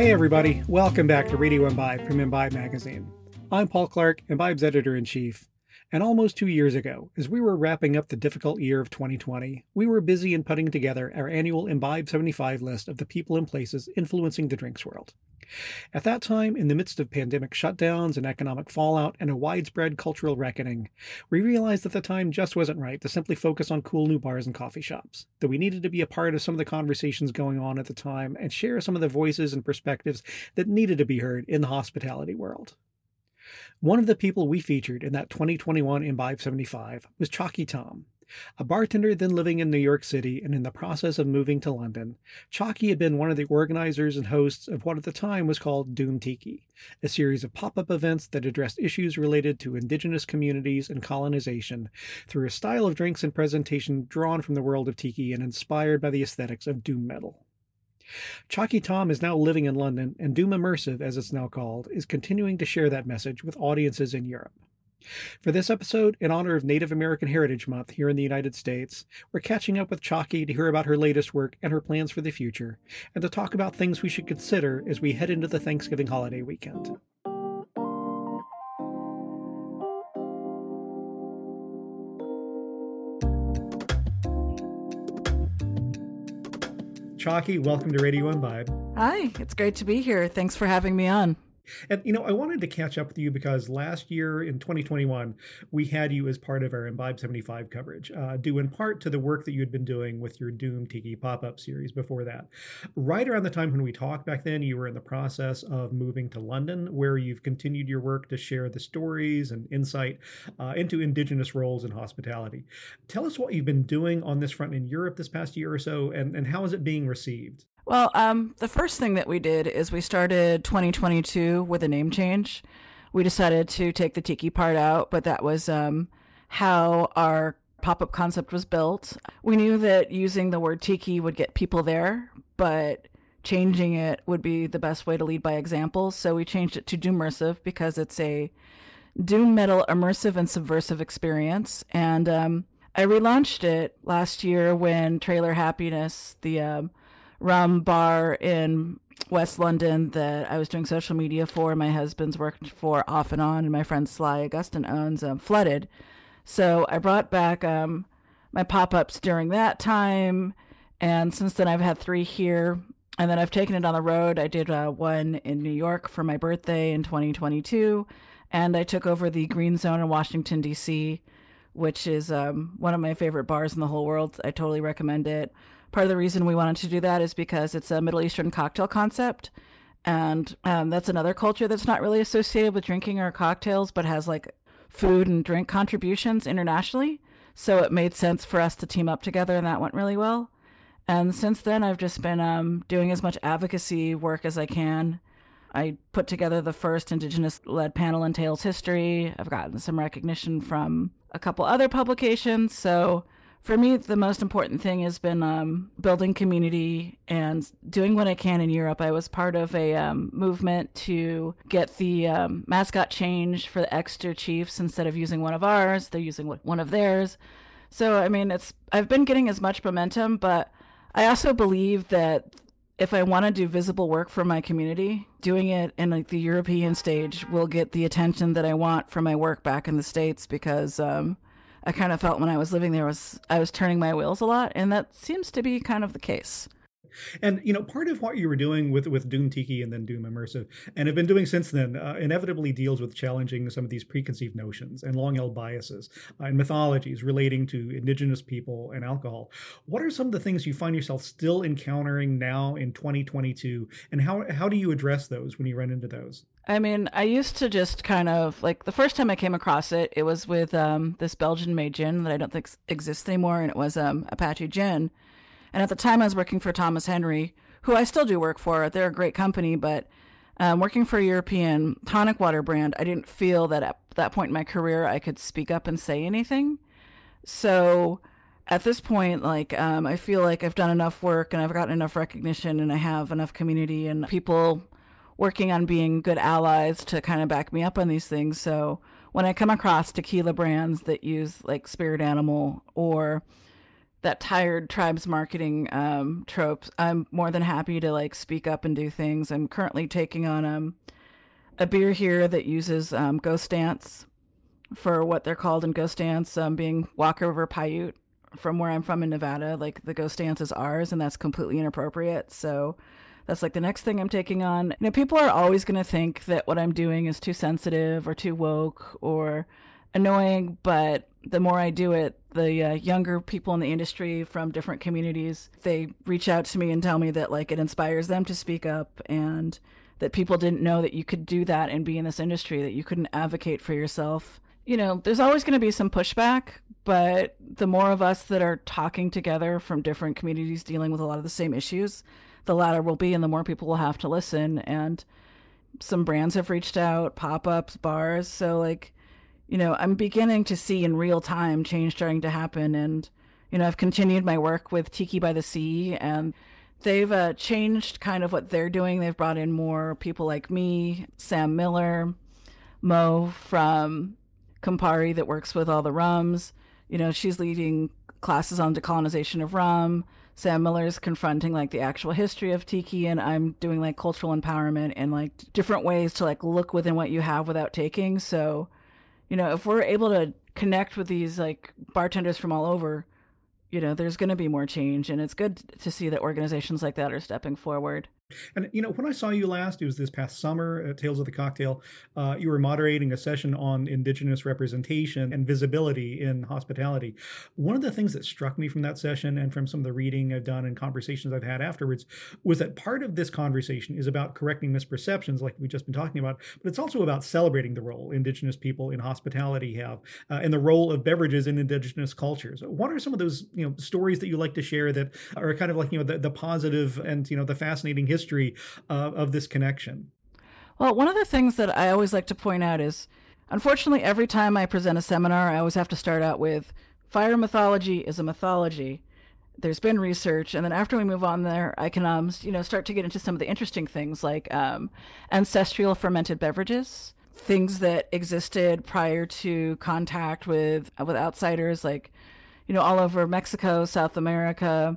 Hey, everybody. Welcome back to Radio Imbibe from Imbibe Magazine. I'm Paul Clark, Imbibe's editor in chief. And almost two years ago, as we were wrapping up the difficult year of 2020, we were busy in putting together our annual Imbibe 75 list of the people and places influencing the drinks world. At that time, in the midst of pandemic shutdowns and economic fallout and a widespread cultural reckoning, we realized that the time just wasn't right to simply focus on cool new bars and coffee shops, that we needed to be a part of some of the conversations going on at the time and share some of the voices and perspectives that needed to be heard in the hospitality world. One of the people we featured in that 2021 Imbibe 75 was Chockie Tom. A bartender then living in New York City and in the process of moving to London, Chockie had been one of the organizers and hosts of what at the time was called Doom Tiki, a series of pop up events that addressed issues related to indigenous communities and colonization through a style of drinks and presentation drawn from the world of tiki and inspired by the aesthetics of doom metal. Chockie Tom is now living in London, and Doom Immersive, as it's now called, is continuing to share that message with audiences in Europe. For this episode, in honor of Native American Heritage Month here in the United States, we're catching up with Chockie to hear about her latest work and her plans for the future, and to talk about things we should consider as we head into the Thanksgiving holiday weekend. Chockie, welcome to Radio Imbibe. Hi, it's great to be here. Thanks for having me on. And you know, I wanted to catch up with you because last year in 2021, we had you as part of our Imbibe 75 coverage, uh, due in part to the work that you had been doing with your Doom Tiki pop-up series before that. Right around the time when we talked back then, you were in the process of moving to London, where you've continued your work to share the stories and insight uh, into Indigenous roles in hospitality. Tell us what you've been doing on this front in Europe this past year or so, and, and how is it being received? Well, um, the first thing that we did is we started 2022 with a name change. We decided to take the tiki part out, but that was um, how our pop up concept was built. We knew that using the word tiki would get people there, but changing it would be the best way to lead by example. So we changed it to Doommersive because it's a doom metal immersive and subversive experience. And um, I relaunched it last year when Trailer Happiness, the um, rum bar in West London that I was doing social media for. My husband's worked for off and on, and my friend Sly Augustin owns um, Flooded. So I brought back um, my pop ups during that time. And since then, I've had three here. And then I've taken it on the road. I did uh, one in New York for my birthday in 2022. And I took over the Green Zone in Washington, D.C., which is um, one of my favorite bars in the whole world. I totally recommend it part of the reason we wanted to do that is because it's a Middle Eastern cocktail concept. And um, that's another culture that's not really associated with drinking or cocktails, but has like food and drink contributions internationally. So it made sense for us to team up together, and that went really well. And since then, I've just been um, doing as much advocacy work as I can. I put together the first Indigenous led panel in Tales history. I've gotten some recognition from a couple other publications. So for me, the most important thing has been um, building community and doing what I can in Europe. I was part of a um, movement to get the um, mascot changed for the Exeter Chiefs instead of using one of ours, they're using one of theirs. So, I mean, it's I've been getting as much momentum, but I also believe that if I want to do visible work for my community, doing it in like the European stage will get the attention that I want for my work back in the States because um, I kind of felt when I was living there was I was turning my wheels a lot, and that seems to be kind of the case. And you know, part of what you were doing with with Doom Tiki and then Doom Immersive, and have been doing since then, uh, inevitably deals with challenging some of these preconceived notions and long held biases uh, and mythologies relating to indigenous people and alcohol. What are some of the things you find yourself still encountering now in 2022, and how how do you address those when you run into those? I mean, I used to just kind of like the first time I came across it, it was with um, this Belgian made gin that I don't think exists anymore, and it was um, Apache Gin and at the time, I was working for Thomas Henry, who I still do work for. They're a great company, but um, working for a European tonic water brand, I didn't feel that at that point in my career I could speak up and say anything. So at this point, like um, I feel like I've done enough work and I've gotten enough recognition and I have enough community and people working on being good allies to kind of back me up on these things. So when I come across tequila brands that use like Spirit Animal or that tired tribes marketing um, tropes, I'm more than happy to like speak up and do things. I'm currently taking on um, a beer here that uses um, Ghost Dance for what they're called in Ghost Dance, um, being Walker River Paiute from where I'm from in Nevada. Like the Ghost Dance is ours, and that's completely inappropriate. So that's like the next thing I'm taking on. You know, people are always going to think that what I'm doing is too sensitive or too woke or annoying, but the more I do it, the uh, younger people in the industry from different communities, they reach out to me and tell me that like it inspires them to speak up and that people didn't know that you could do that and be in this industry, that you couldn't advocate for yourself. You know, there's always going to be some pushback, but the more of us that are talking together from different communities dealing with a lot of the same issues, the louder we'll be and the more people will have to listen. And some brands have reached out, pop ups, bars. So, like, you know, I'm beginning to see in real time change starting to happen. And, you know, I've continued my work with Tiki by the Sea and they've uh, changed kind of what they're doing. They've brought in more people like me, Sam Miller, Mo from Campari that works with all the rums. You know, she's leading classes on decolonization of rum. Sam Miller's confronting like the actual history of tiki, and I'm doing like cultural empowerment and like different ways to like look within what you have without taking. So you know, if we're able to connect with these like bartenders from all over, you know, there's going to be more change. And it's good to see that organizations like that are stepping forward. And you know, when I saw you last, it was this past summer at Tales of the Cocktail. Uh, you were moderating a session on Indigenous representation and visibility in hospitality. One of the things that struck me from that session and from some of the reading I've done and conversations I've had afterwards was that part of this conversation is about correcting misperceptions, like we've just been talking about, but it's also about celebrating the role Indigenous people in hospitality have uh, and the role of beverages in Indigenous cultures. What are some of those you know stories that you like to share that are kind of like you know the, the positive and you know the fascinating history history of this connection. Well, one of the things that I always like to point out is unfortunately, every time I present a seminar, I always have to start out with fire mythology is a mythology. There's been research, and then after we move on there, I can, um, you know, start to get into some of the interesting things like um, ancestral fermented beverages, things that existed prior to contact with with outsiders, like, you know, all over Mexico, South America,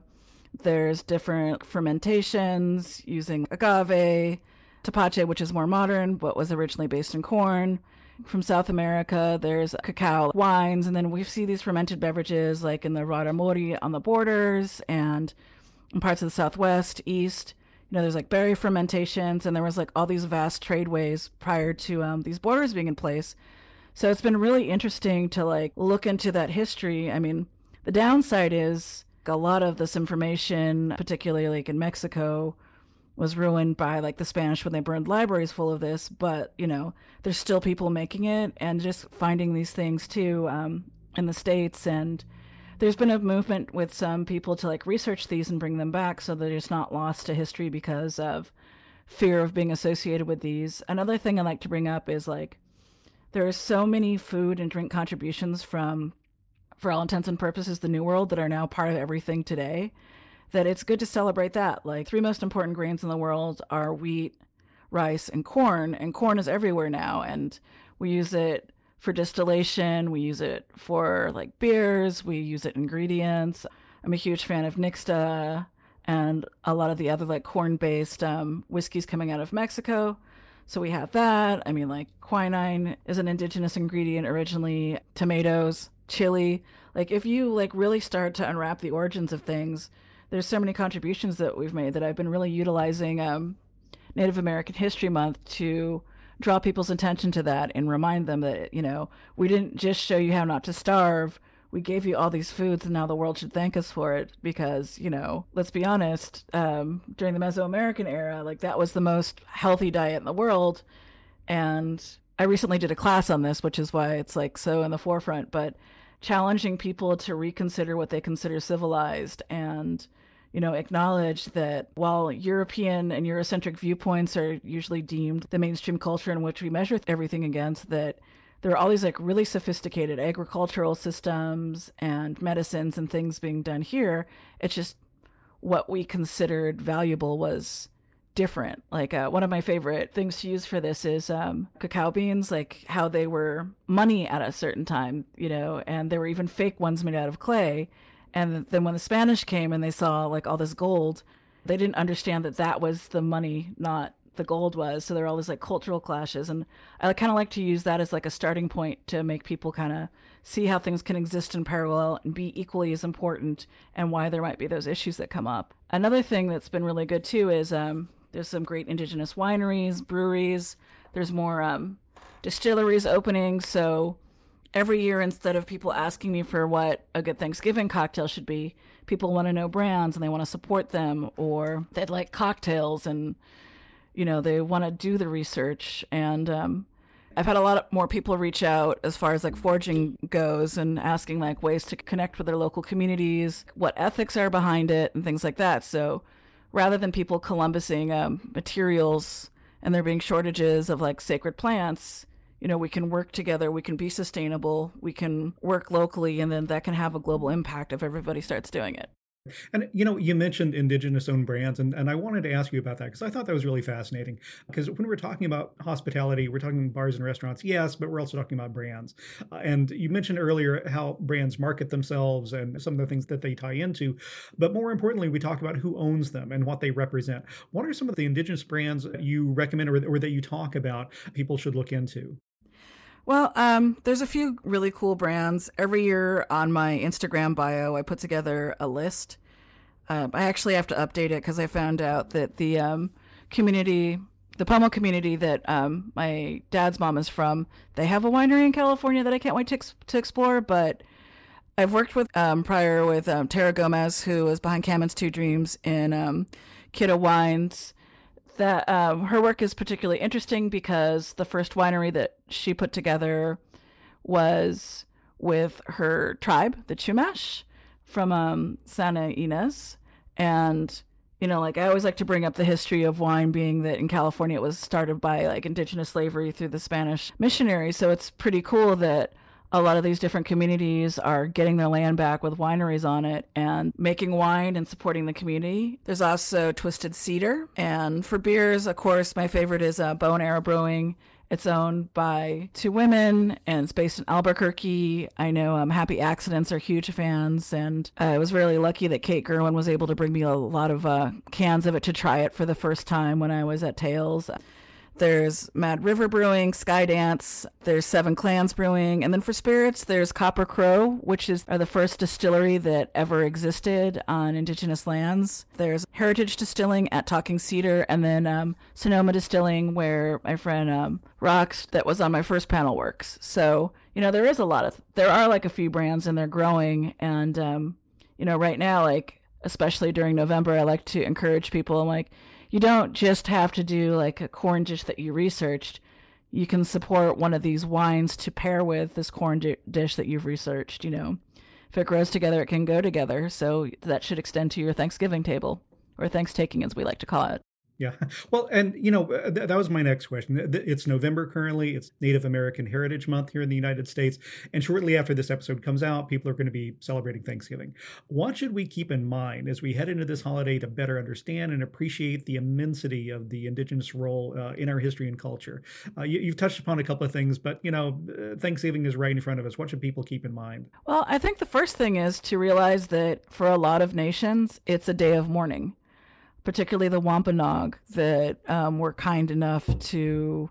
there's different fermentations using agave, tepache, which is more modern, but was originally based in corn. From South America, there's cacao wines, and then we see these fermented beverages like in the Rarámuri on the borders and in parts of the Southwest, East. You know, there's like berry fermentations, and there was like all these vast tradeways prior to um, these borders being in place. So it's been really interesting to like look into that history. I mean, the downside is a lot of this information, particularly like in Mexico, was ruined by like the Spanish when they burned libraries full of this. But you know, there's still people making it and just finding these things too um, in the states. And there's been a movement with some people to like research these and bring them back so that it's not lost to history because of fear of being associated with these. Another thing I like to bring up is like there are so many food and drink contributions from for all intents and purposes, the New World that are now part of everything today, that it's good to celebrate that. Like, three most important grains in the world are wheat, rice, and corn, and corn is everywhere now. And we use it for distillation, we use it for like beers, we use it ingredients. I'm a huge fan of Nixta and a lot of the other like corn based um, whiskeys coming out of Mexico. So we have that. I mean, like quinine is an indigenous ingredient originally, tomatoes chili. Like if you like really start to unwrap the origins of things, there's so many contributions that we've made that I've been really utilizing um, Native American History Month to draw people's attention to that and remind them that you know we didn't just show you how not to starve. We gave you all these foods, and now the world should thank us for it because you know, let's be honest. Um, during the Mesoamerican era, like that was the most healthy diet in the world, and I recently did a class on this, which is why it's like so in the forefront. But challenging people to reconsider what they consider civilized and you know acknowledge that while european and eurocentric viewpoints are usually deemed the mainstream culture in which we measure everything against that there are all these like really sophisticated agricultural systems and medicines and things being done here it's just what we considered valuable was different. Like uh, one of my favorite things to use for this is um, cacao beans, like how they were money at a certain time, you know, and there were even fake ones made out of clay. And then when the Spanish came and they saw like all this gold, they didn't understand that that was the money, not the gold was. So there were all these like cultural clashes. And I kind of like to use that as like a starting point to make people kind of see how things can exist in parallel and be equally as important and why there might be those issues that come up. Another thing that's been really good too is um, there's some great indigenous wineries, breweries. There's more um, distilleries opening. So every year, instead of people asking me for what a good Thanksgiving cocktail should be, people want to know brands and they want to support them, or they'd like cocktails and you know they want to do the research. And um, I've had a lot more people reach out as far as like foraging goes and asking like ways to connect with their local communities, what ethics are behind it, and things like that. So rather than people Columbusing um, materials and there being shortages of like sacred plants, you know, we can work together, we can be sustainable, we can work locally, and then that can have a global impact if everybody starts doing it. And you know, you mentioned indigenous owned brands, and, and I wanted to ask you about that because I thought that was really fascinating. Because when we're talking about hospitality, we're talking bars and restaurants, yes, but we're also talking about brands. Uh, and you mentioned earlier how brands market themselves and some of the things that they tie into. But more importantly, we talk about who owns them and what they represent. What are some of the indigenous brands you recommend or, or that you talk about people should look into? Well, um, there's a few really cool brands. Every year on my Instagram bio, I put together a list. Uh, I actually have to update it because I found out that the um, community, the Pomo community that um, my dad's mom is from, they have a winery in California that I can't wait to, ex- to explore. But I've worked with um, prior with um, Tara Gomez, who was behind Camins Two Dreams in Kitá Wines that um, her work is particularly interesting because the first winery that she put together was with her tribe, the Chumash, from um, Santa Ynez. And, you know, like I always like to bring up the history of wine being that in California it was started by like indigenous slavery through the Spanish missionaries. So it's pretty cool that a lot of these different communities are getting their land back with wineries on it and making wine and supporting the community. There's also Twisted Cedar. And for beers, of course, my favorite is uh, Bow and Arrow Brewing. It's owned by two women and it's based in Albuquerque. I know um, Happy Accidents are huge fans, and I was really lucky that Kate Gerwin was able to bring me a lot of uh, cans of it to try it for the first time when I was at Tales. There's Mad River Brewing, Skydance. There's Seven Clans Brewing, and then for spirits, there's Copper Crow, which is the first distillery that ever existed on indigenous lands. There's Heritage Distilling at Talking Cedar, and then um, Sonoma Distilling, where my friend um, that was on my first panel, works. So you know, there is a lot of there are like a few brands, and they're growing. And um, you know, right now, like especially during November, I like to encourage people. I'm like you don't just have to do like a corn dish that you researched. You can support one of these wines to pair with this corn di- dish that you've researched. You know, if it grows together, it can go together. So that should extend to your Thanksgiving table or thanks taking, as we like to call it. Yeah. Well, and you know, uh, th- that was my next question. It's November currently. It's Native American Heritage Month here in the United States. And shortly after this episode comes out, people are going to be celebrating Thanksgiving. What should we keep in mind as we head into this holiday to better understand and appreciate the immensity of the Indigenous role uh, in our history and culture? Uh, you, have touched upon a couple of things, but you know, uh, Thanksgiving is right in front of us. What should people keep in mind? Well, I think the first thing is to realize that for a lot of nations, it's a day of mourning particularly the Wampanoag, that um, were kind enough to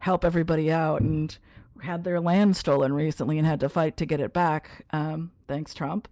help everybody out and had their land stolen recently and had to fight to get it back. Um, thanks, Trump.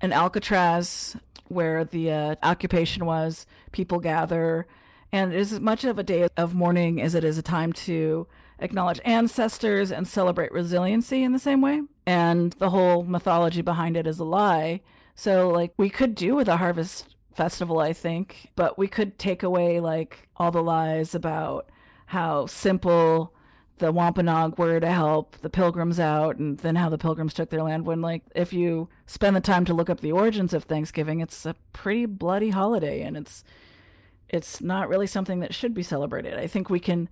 And Alcatraz, where the uh, occupation was, people gather. And it is as much of a day of mourning as it is a time to acknowledge ancestors and celebrate resiliency in the same way. And the whole mythology behind it is a lie. So, like, we could do with a harvest festival, I think. But we could take away like all the lies about how simple the Wampanoag were to help the pilgrims out and then how the pilgrims took their land when like if you spend the time to look up the origins of Thanksgiving, it's a pretty bloody holiday and it's it's not really something that should be celebrated. I think we can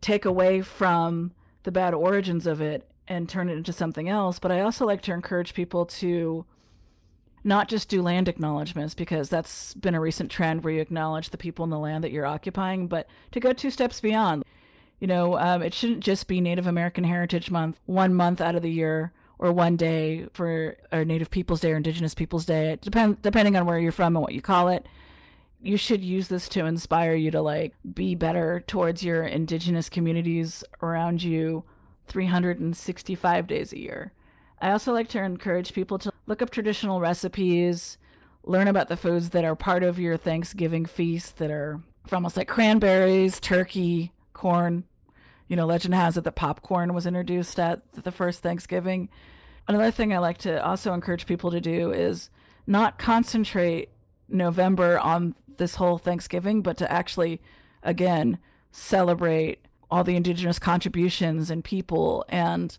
take away from the bad origins of it and turn it into something else, but I also like to encourage people to not just do land acknowledgments because that's been a recent trend where you acknowledge the people in the land that you're occupying, but to go two steps beyond. You know, um, it shouldn't just be Native American Heritage Month one month out of the year or one day for our Native Peoples Day or Indigenous Peoples Day, It depend, depending on where you're from and what you call it. You should use this to inspire you to like be better towards your indigenous communities around you 365 days a year. I also like to encourage people to look up traditional recipes, learn about the foods that are part of your Thanksgiving feast that are from almost like cranberries, turkey, corn. You know, legend has it that popcorn was introduced at the first Thanksgiving. Another thing I like to also encourage people to do is not concentrate November on this whole Thanksgiving, but to actually, again, celebrate all the indigenous contributions and people. And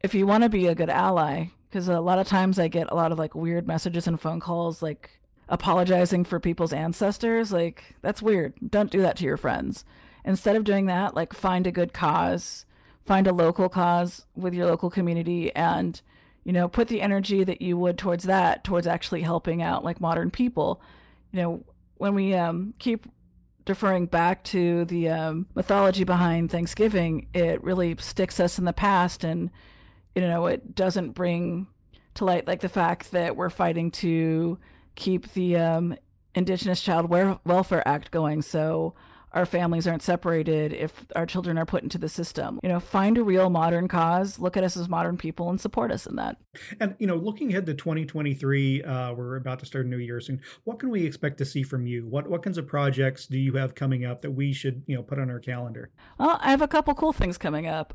if you want to be a good ally, because a lot of times I get a lot of like weird messages and phone calls, like apologizing for people's ancestors, like that's weird. Don't do that to your friends. Instead of doing that, like find a good cause, find a local cause with your local community and you know, put the energy that you would towards that, towards actually helping out like modern people. You know, when we um, keep deferring back to the um, mythology behind Thanksgiving, it really sticks us in the past and, you know, it doesn't bring to light like the fact that we're fighting to keep the um, Indigenous Child Welfare Act going. So our families aren't separated if our children are put into the system. You know, find a real modern cause, look at us as modern people, and support us in that. And, you know, looking ahead to 2023, uh, we're about to start a new year soon. What can we expect to see from you? What, what kinds of projects do you have coming up that we should, you know, put on our calendar? Well, I have a couple cool things coming up.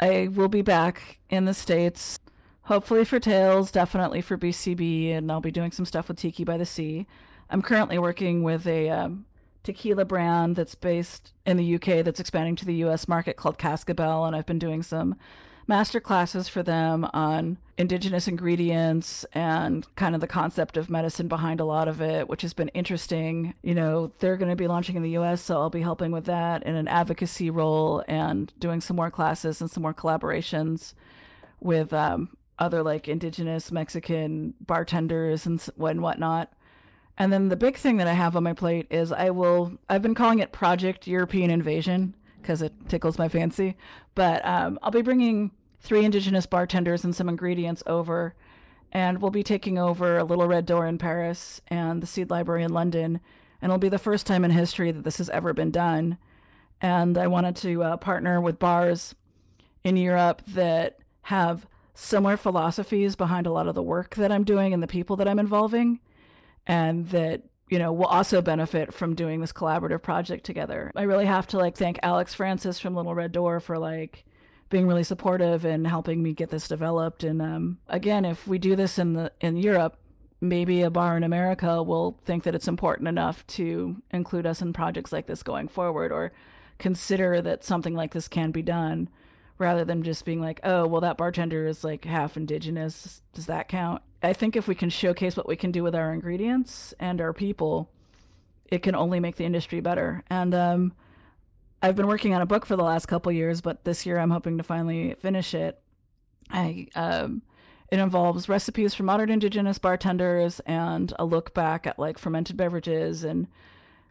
I will be back in the States, hopefully for Tales, definitely for BCB, and I'll be doing some stuff with Tiki by the Sea. I'm currently working with a um, tequila brand that's based in the UK that's expanding to the US market called Cascabel. And I've been doing some master classes for them on indigenous ingredients and kind of the concept of medicine behind a lot of it, which has been interesting. You know, they're going to be launching in the US, so I'll be helping with that in an advocacy role and doing some more classes and some more collaborations with um, other like indigenous Mexican bartenders and, and whatnot. And then the big thing that I have on my plate is I will, I've been calling it Project European Invasion because it tickles my fancy. But um, I'll be bringing three indigenous bartenders and some ingredients over. And we'll be taking over a Little Red Door in Paris and the Seed Library in London. And it'll be the first time in history that this has ever been done. And I wanted to uh, partner with bars in Europe that have similar philosophies behind a lot of the work that I'm doing and the people that I'm involving and that you know will also benefit from doing this collaborative project together i really have to like thank alex francis from little red door for like being really supportive and helping me get this developed and um, again if we do this in the in europe maybe a bar in america will think that it's important enough to include us in projects like this going forward or consider that something like this can be done rather than just being like, oh, well, that bartender is like half indigenous. Does that count? I think if we can showcase what we can do with our ingredients and our people, it can only make the industry better. And um, I've been working on a book for the last couple years, but this year I'm hoping to finally finish it. I um, it involves recipes from modern indigenous bartenders and a look back at like fermented beverages and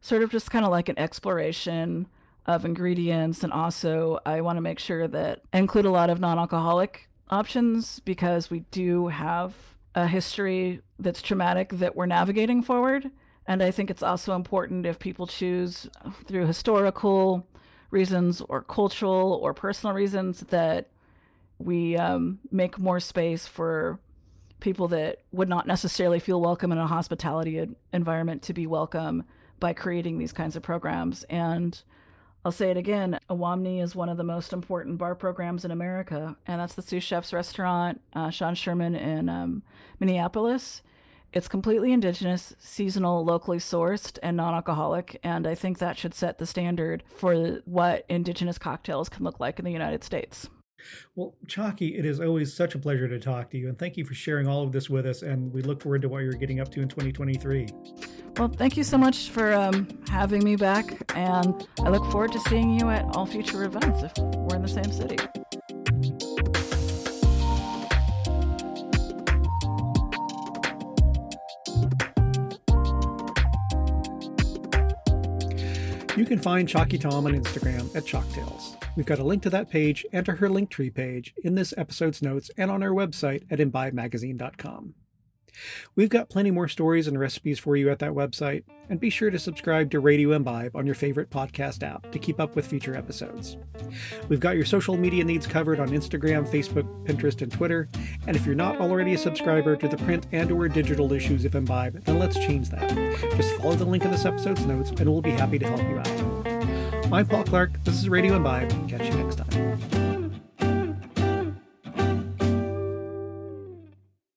sort of just kind of like an exploration of ingredients and also I want to make sure that I include a lot of non-alcoholic options because we do have a history that's traumatic that we're navigating forward and I think it's also important if people choose through historical reasons or cultural or personal reasons that we um, make more space for people that would not necessarily feel welcome in a hospitality environment to be welcome by creating these kinds of programs. And I'll say it again Owamni is one of the most important bar programs in America, and that's the Sioux Chef's restaurant, uh, Sean Sherman in um, Minneapolis. It's completely indigenous, seasonal, locally sourced, and non alcoholic, and I think that should set the standard for what indigenous cocktails can look like in the United States. Well, Chockie, it is always such a pleasure to talk to you, and thank you for sharing all of this with us. And we look forward to what you're getting up to in 2023. Well, thank you so much for um, having me back, and I look forward to seeing you at all future events if we're in the same city. You can find Chockie Tom on Instagram at Chalktales. We've got a link to that page and to her Linktree page in this episode's notes and on our website at imbibemagazine.com. We've got plenty more stories and recipes for you at that website, and be sure to subscribe to Radio Imbibe on your favorite podcast app to keep up with future episodes. We've got your social media needs covered on Instagram, Facebook, Pinterest, and Twitter, and if you're not already a subscriber to the print and or digital issues of Imbibe, then let's change that. Just follow the link in this episode's notes, and we'll be happy to help you out. I'm Paul Clark. This is Radio Imbibe. Catch you next time.